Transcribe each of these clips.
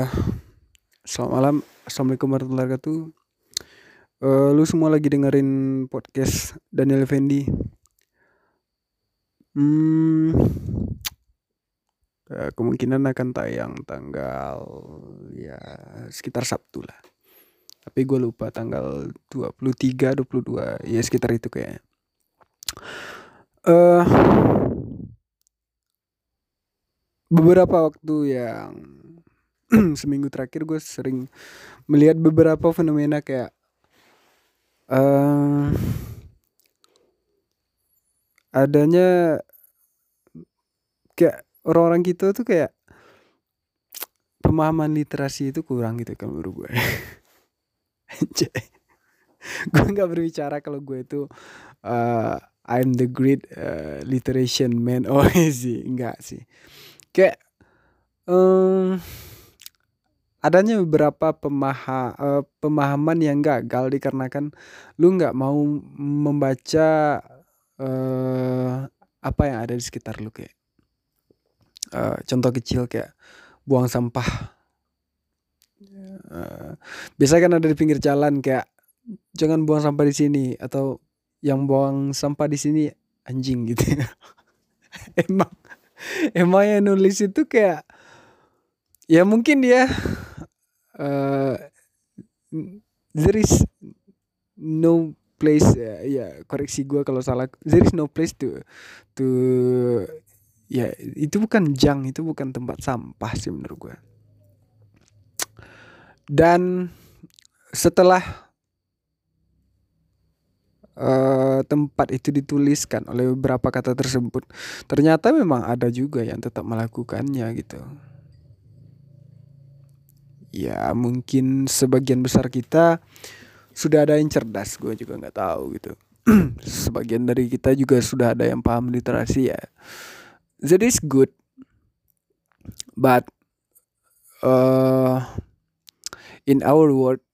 Eh, selamat malam. Assalamualaikum warahmatullahi wabarakatuh. Eh, lu semua lagi dengerin podcast Daniel Effendi. Hmm, eh, kemungkinan akan tayang tanggal ya sekitar Sabtu lah. Tapi gue lupa tanggal 23, 22, ya sekitar itu kayaknya. Eh, beberapa waktu yang seminggu terakhir gue sering melihat beberapa fenomena kayak eh adanya kayak orang-orang kita tuh kayak pemahaman literasi itu kurang gitu kan menurut gue. Gue nggak berbicara kalau gue itu eh, I'm the great eh, literation man. Oh sih. Enggak sih. Kayak em, adanya beberapa pemaha, eh, pemahaman yang gagal dikarenakan lu nggak mau membaca eh, apa yang ada di sekitar lu kayak eh, contoh kecil kayak buang sampah. Eh, biasa kan ada di pinggir jalan kayak jangan buang sampah di sini atau yang buang sampah di sini anjing gitu. Emang emang yang nulis itu kayak ya mungkin dia eh there is no place ya, ya koreksi gue kalau salah there is no place to to ya itu bukan jang itu bukan tempat sampah sih menurut gue dan setelah eh, tempat itu dituliskan oleh beberapa kata tersebut, ternyata memang ada juga yang tetap melakukannya gitu. Ya mungkin sebagian besar kita sudah ada yang cerdas, gue juga nggak tahu gitu. Sebagian dari kita juga sudah ada yang paham literasi ya. That is good, but uh, in our world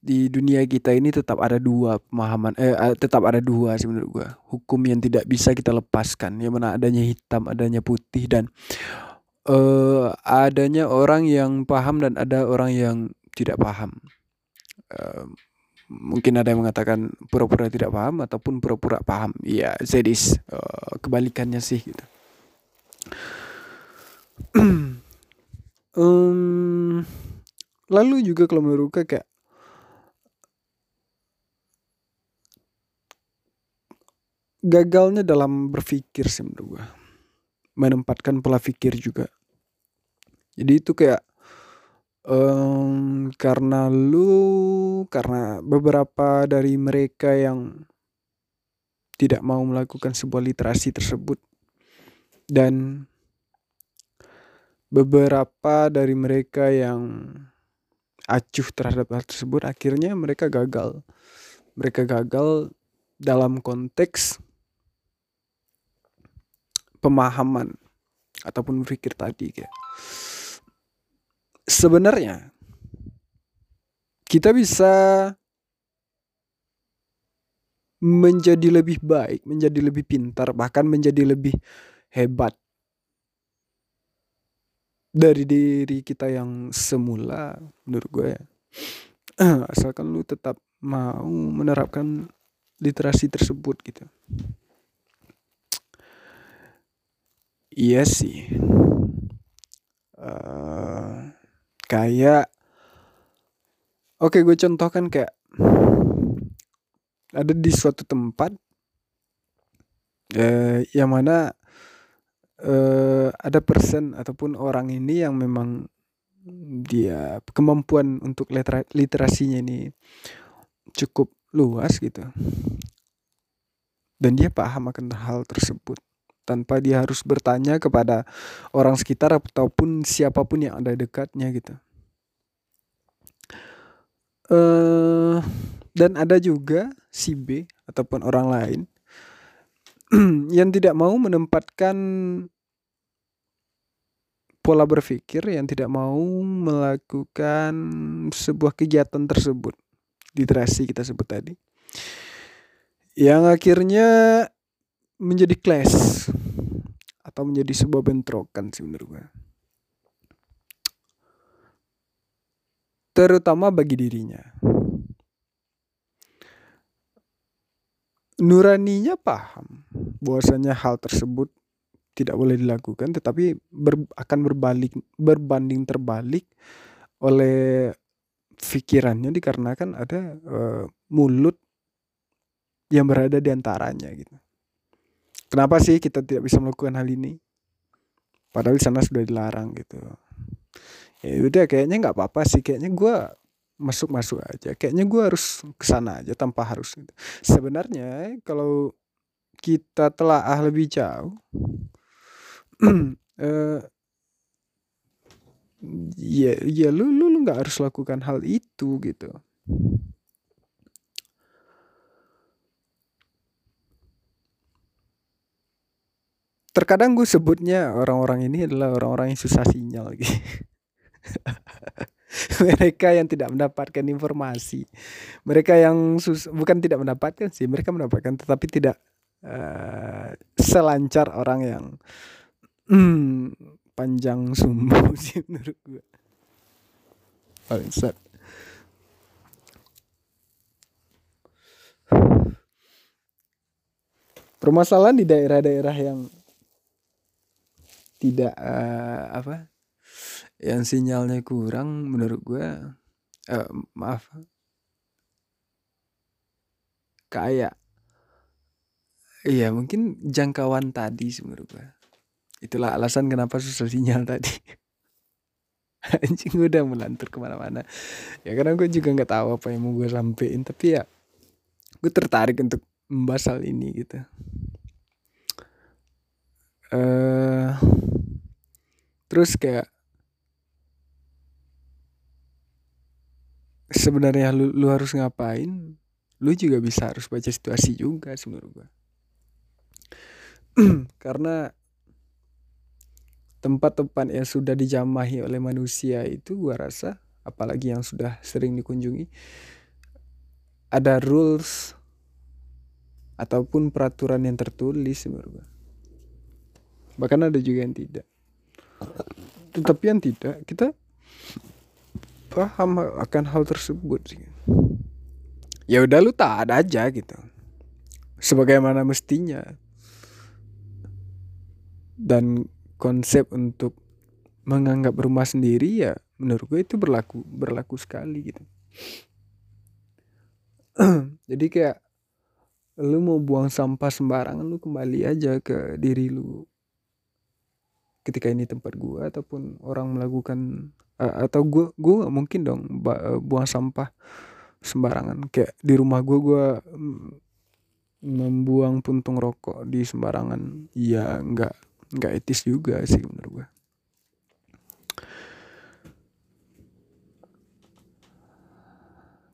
di dunia kita ini tetap ada dua pemahaman eh eh, tetap ada dua sih menurut gua hukum yang tidak bisa kita lepaskan yang mana adanya hitam adanya putih dan eh adanya orang yang paham dan ada orang yang tidak paham. Eh, mungkin ada yang mengatakan pura-pura tidak paham ataupun pura-pura paham. Ya that is eh, kebalikannya sih gitu. Em, lalu juga kalau menurut kayak gagalnya dalam berpikir sih menurut gue menempatkan pola pikir juga. Jadi itu kayak em, karena lu karena beberapa dari mereka yang tidak mau melakukan sebuah literasi tersebut. Dan beberapa dari mereka yang acuh terhadap hal tersebut akhirnya mereka gagal. Mereka gagal dalam konteks pemahaman ataupun berpikir tadi kayak sebenarnya kita bisa menjadi lebih baik, menjadi lebih pintar, bahkan menjadi lebih hebat dari diri kita yang semula menurut gue ya. Asalkan lu tetap mau menerapkan literasi tersebut gitu. Iya sih. Eh, kayak oke gue contohkan kayak ada di suatu tempat eh, yang mana eh, ada person ataupun orang ini yang memang dia kemampuan untuk litera- literasinya ini cukup luas gitu dan dia paham akan hal tersebut tanpa dia harus bertanya kepada orang sekitar ataupun siapa pun yang ada dekatnya gitu. Eh dan ada juga si B ataupun orang lain yang tidak mau menempatkan pola berpikir yang tidak mau melakukan sebuah kegiatan tersebut. Literasi kita sebut tadi. Yang akhirnya menjadi clash atau menjadi sebuah bentrokan sih menurut gue terutama bagi dirinya. Nuraninya paham bahwasanya hal tersebut tidak boleh dilakukan tetapi ber, akan berbalik berbanding terbalik oleh pikirannya dikarenakan ada uh, mulut yang berada di antaranya gitu. Kenapa sih kita tidak bisa melakukan hal ini? Padahal di sana sudah dilarang gitu. Ya udah kayaknya nggak apa-apa sih kayaknya gue masuk-masuk aja. Kayaknya gue harus ke sana aja tanpa harus gitu. Sebenarnya kalau kita telah ah lebih jauh eh ya ya lu lu nggak harus lakukan hal itu gitu. Terkadang gue sebutnya orang-orang ini adalah orang-orang yang susah sinyal gitu. mereka yang tidak mendapatkan informasi. Mereka yang sus bukan tidak mendapatkan sih mereka mendapatkan tetapi tidak uh, selancar orang yang hmm, panjang sumbu sih menurut gue paling set permasalahan di daerah-daerah yang tidak uh, apa yang sinyalnya kurang menurut gue uh, maaf kayak iya mungkin jangkauan tadi sih menurut gue itulah alasan kenapa susah sinyal tadi. Anjing gue udah melantur ke mana-mana. Ya karena gue juga nggak tahu apa yang mau gue sampein tapi ya gue tertarik untuk membahas hal ini gitu. Uh, terus kayak sebenarnya lu, lu harus ngapain? Lu juga bisa harus baca situasi juga menurut gua. Karena tempat-tempat yang sudah dijamahi oleh manusia itu gua rasa apalagi yang sudah sering dikunjungi ada rules ataupun peraturan yang tertulis gua. Bahkan ada juga yang tidak tetapi yang tidak kita paham akan hal tersebut sih. Ya udah lu tak ada aja gitu. Sebagaimana mestinya. Dan konsep untuk menganggap rumah sendiri ya menurut gue itu berlaku berlaku sekali gitu. Jadi kayak lu mau buang sampah sembarangan lu kembali aja ke diri lu ketika ini tempat gua ataupun orang melakukan uh, atau gua gua mungkin dong uh, buang sampah sembarangan. Kayak di rumah gua gua mm, membuang puntung rokok di sembarangan. Ya nggak nggak etis juga sih menurut gua.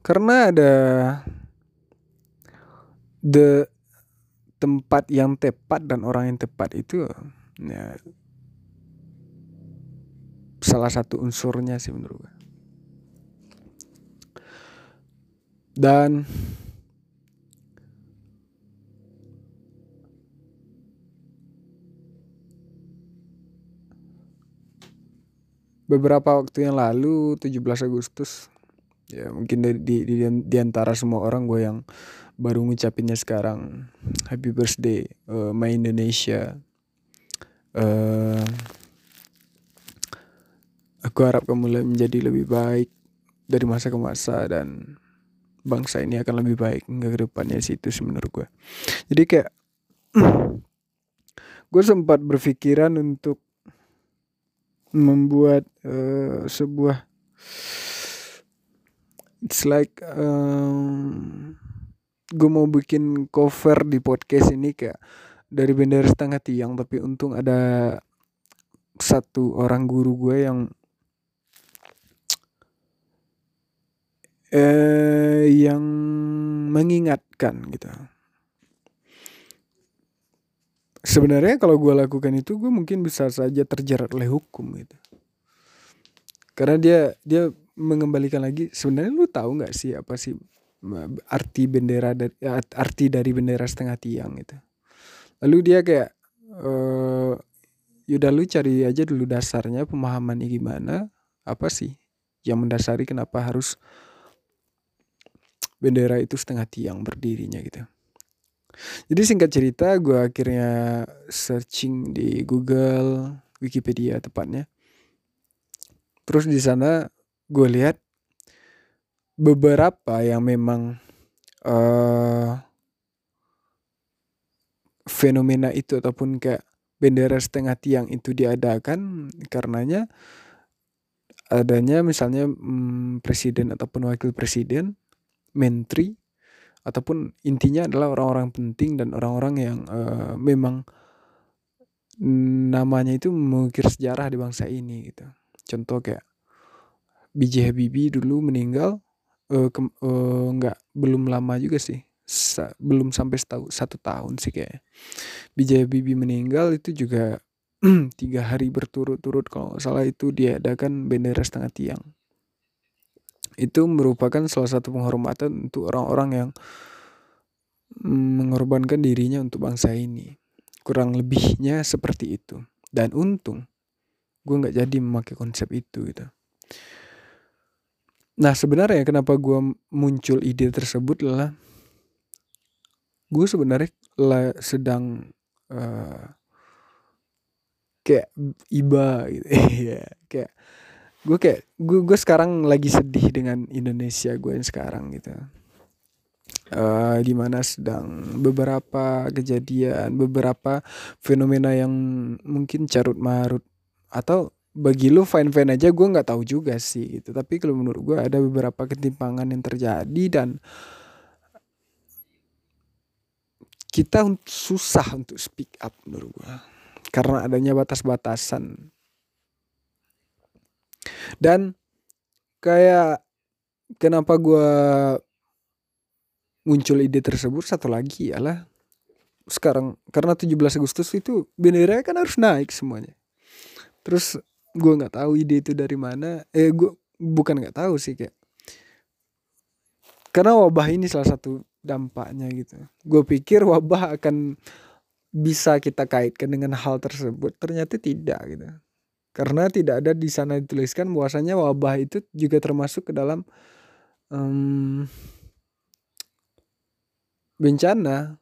Karena ada the tempat yang tepat dan orang yang tepat itu ya salah satu unsurnya sih menurut gue. Dan beberapa waktu yang lalu 17 Agustus ya mungkin di, di, di, di antara semua orang gue yang baru ngucapinnya sekarang happy birthday uh, my Indonesia uh, Aku harap kamu menjadi lebih baik dari masa ke masa dan bangsa ini akan lebih baik hingga ke depannya situ sih menurut gue. Jadi kayak gue sempat berpikiran untuk membuat uh, sebuah it's like um, gue mau bikin cover di podcast ini kayak dari bendera setengah tiang tapi untung ada satu orang guru gue yang eh, yang mengingatkan gitu. Sebenarnya kalau gue lakukan itu gue mungkin bisa saja terjerat oleh hukum gitu. Karena dia dia mengembalikan lagi sebenarnya lu tahu nggak sih apa sih arti bendera dari arti dari bendera setengah tiang itu. Lalu dia kayak eh yaudah lu cari aja dulu dasarnya pemahamannya gimana apa sih yang mendasari kenapa harus bendera itu setengah tiang berdirinya gitu. Jadi singkat cerita gue akhirnya searching di Google, Wikipedia tepatnya. Terus di sana gue lihat beberapa yang memang uh, fenomena itu ataupun kayak bendera setengah tiang itu diadakan karenanya adanya misalnya hmm, presiden ataupun wakil presiden, menteri ataupun intinya adalah orang-orang penting dan orang-orang yang uh, memang namanya itu mengukir sejarah di bangsa ini gitu. Contoh kayak B.J. Habibie dulu meninggal uh, ke, uh, nggak belum lama juga sih Sa belum sampai setahun, satu tahun sih kayak B.J. Habibie meninggal itu juga tiga hari berturut-turut kalau salah itu diadakan bendera setengah tiang itu merupakan salah satu penghormatan untuk orang-orang yang mengorbankan dirinya untuk bangsa ini. Kurang lebihnya seperti itu. Dan untung gue nggak jadi memakai konsep itu gitu. Nah sebenarnya kenapa gue muncul ide tersebut adalah gue sebenarnya sedang uh, kayak iba gitu. Ya kayak gue kayak gue gue sekarang lagi sedih dengan Indonesia gue yang sekarang gitu. Uh, di mana sedang beberapa kejadian beberapa fenomena yang mungkin carut marut atau bagi lu fine fine aja gue nggak tahu juga sih gitu. Tapi kalau menurut gue ada beberapa ketimpangan yang terjadi dan kita susah untuk speak up menurut gue karena adanya batas-batasan. Dan kayak kenapa gue muncul ide tersebut satu lagi ialah sekarang karena 17 Agustus itu bendera kan harus naik semuanya. Terus gue nggak tahu ide itu dari mana. Eh gue bukan nggak tahu sih kayak karena wabah ini salah satu dampaknya gitu. Gue pikir wabah akan bisa kita kaitkan dengan hal tersebut ternyata tidak gitu karena tidak ada di sana dituliskan bahwasanya wabah itu juga termasuk ke dalam um, bencana.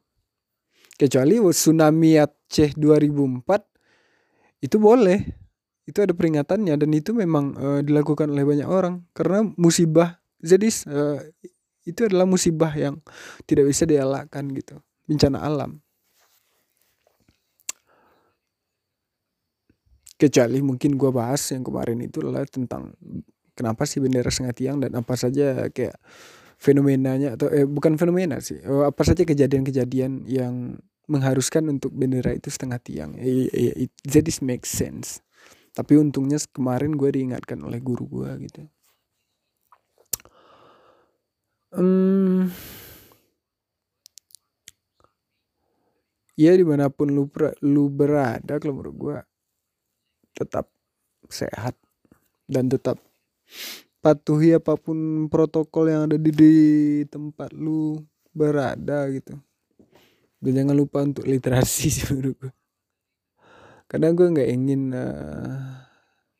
Kecuali tsunami Aceh 2004 itu boleh. Itu ada peringatannya dan itu memang uh, dilakukan oleh banyak orang. Karena musibah jadi uh, itu adalah musibah yang tidak bisa dielakkan gitu. Bencana alam kecuali mungkin gue bahas yang kemarin itu adalah tentang kenapa sih bendera setengah tiang dan apa saja kayak fenomenanya atau eh bukan fenomena sih eh, apa saja kejadian-kejadian yang mengharuskan untuk bendera itu setengah tiang. Eh, eh, it, that is make sense. Tapi untungnya kemarin gue diingatkan oleh guru gue gitu. Um, ya di mana pun lu, lu berada kalau menurut gue tetap sehat dan tetap patuhi apa pun protokol yang ada di, di tempat lu berada gitu. Dan jangan lupa untuk literasi sih gue karena gue nggak ingin uh,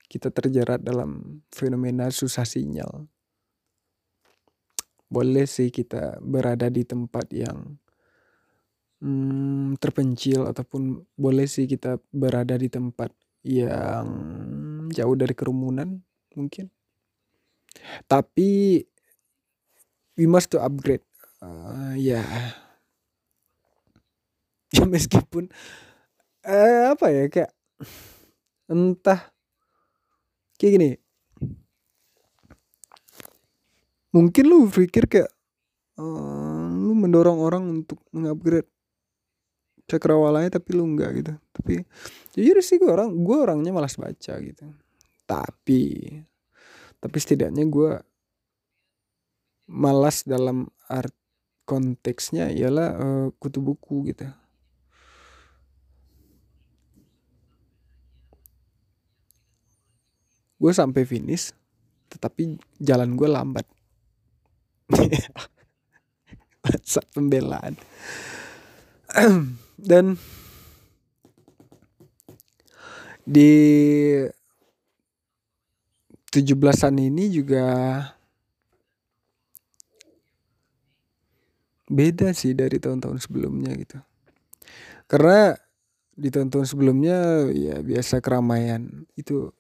kita terjerat dalam fenomena susah sinyal. Boleh sih kita berada di tempat yang hmm, terpencil ataupun boleh sih kita berada di tempat yang jauh dari kerumunan mungkin. Tapi we must to upgrade. Uh, ya. Ya meskipun eh, apa ya kayak entah kayak gini. Mungkin lu pikir kayak uh, lu mendorong orang untuk mengupgrade cakrawalanya tapi lu enggak gitu. Tapi jujur sih gue orang gue orangnya malas baca gitu. Tapi tapi setidaknya gue malas dalam art konteksnya ialah uh, kutu buku gitu. Gue sampai finish tetapi jalan gue lambat. Saat pembelaan dan di 17-an ini juga beda sih dari tahun-tahun sebelumnya gitu. Karena di tahun-tahun sebelumnya ya biasa keramaian itu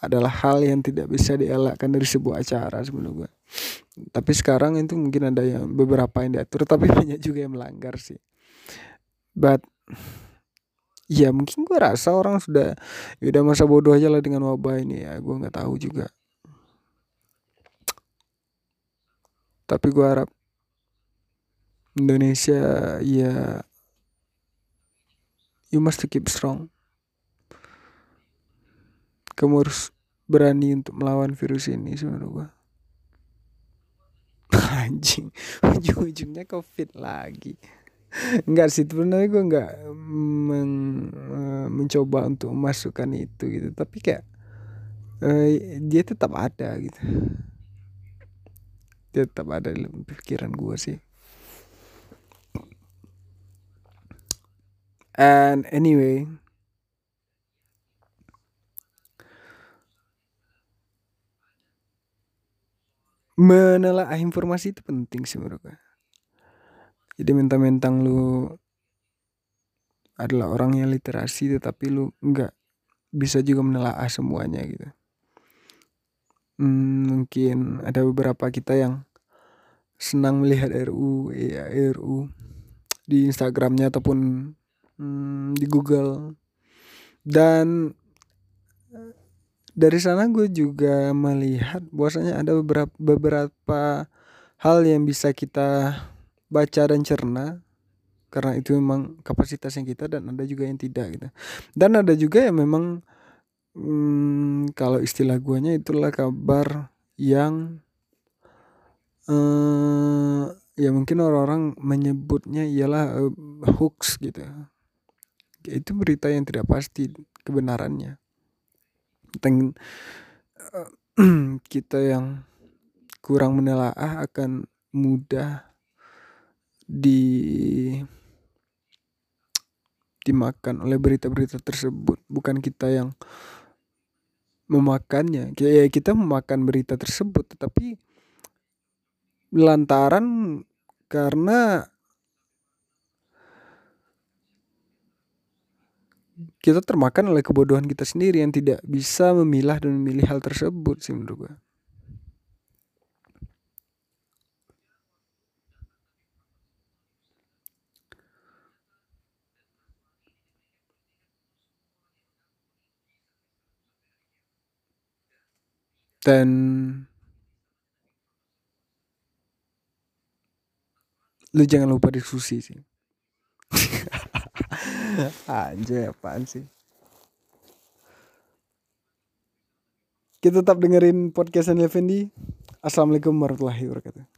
adalah hal yang tidak bisa dielakkan dari sebuah acara sebelum gua. Tapi sekarang itu mungkin ada yang beberapa yang diatur tapi banyak juga yang melanggar sih. But ya mungkin gua rasa orang sudah ya udah masa bodoh aja lah dengan wabah ini ya gua nggak tahu juga. Tapi gua harap Indonesia ya you must keep strong. Kamu harus berani untuk melawan virus ini sebenarnya gua. Anjing, ujung-ujungnya covid lagi. Enggak sih sebenarnya gue nggak men, eh, mencoba untuk memasukkan itu gitu. Tapi kayak eh, dia tetap ada gitu. Dia tetap ada dalam pikiran gue sih. And anyway menelaah informasi itu penting sih menurut gue jadi mentang-mentang lu adalah orang yang literasi tetapi lu nggak bisa juga menelaah semuanya gitu. Hmm, mungkin ada beberapa kita yang senang melihat RU ya RU di Instagramnya ataupun hmm, di Google. Dan dari sana gue juga melihat bahwasanya ada beberapa beberapa hal yang bisa kita baca dan cerna karena itu memang kapasitasnya kita dan ada juga yang tidak gitu. Dan ada juga yang memang hmm, kalau istilah guanya itulah kabar yang eh ya mungkin orang-orang menyebutnya ialah uh, hoax gitu. Itu berita yang tidak pasti kebenarannya. Teng, uh, kita yang kurang menelaah akan mudah di dimakan oleh berita-berita tersebut bukan kita yang memakannya kayak kita memakan berita tersebut tetapi lantaran karena kita termakan oleh kebodohan kita sendiri yang tidak bisa memilah dan memilih hal tersebut sih menurut gue. Dan lu jangan lupa diskusi sih. Anjay apaan sih? Kita tetap dengerin podcast Effendi. Assalamualaikum warahmatullahi wabarakatuh.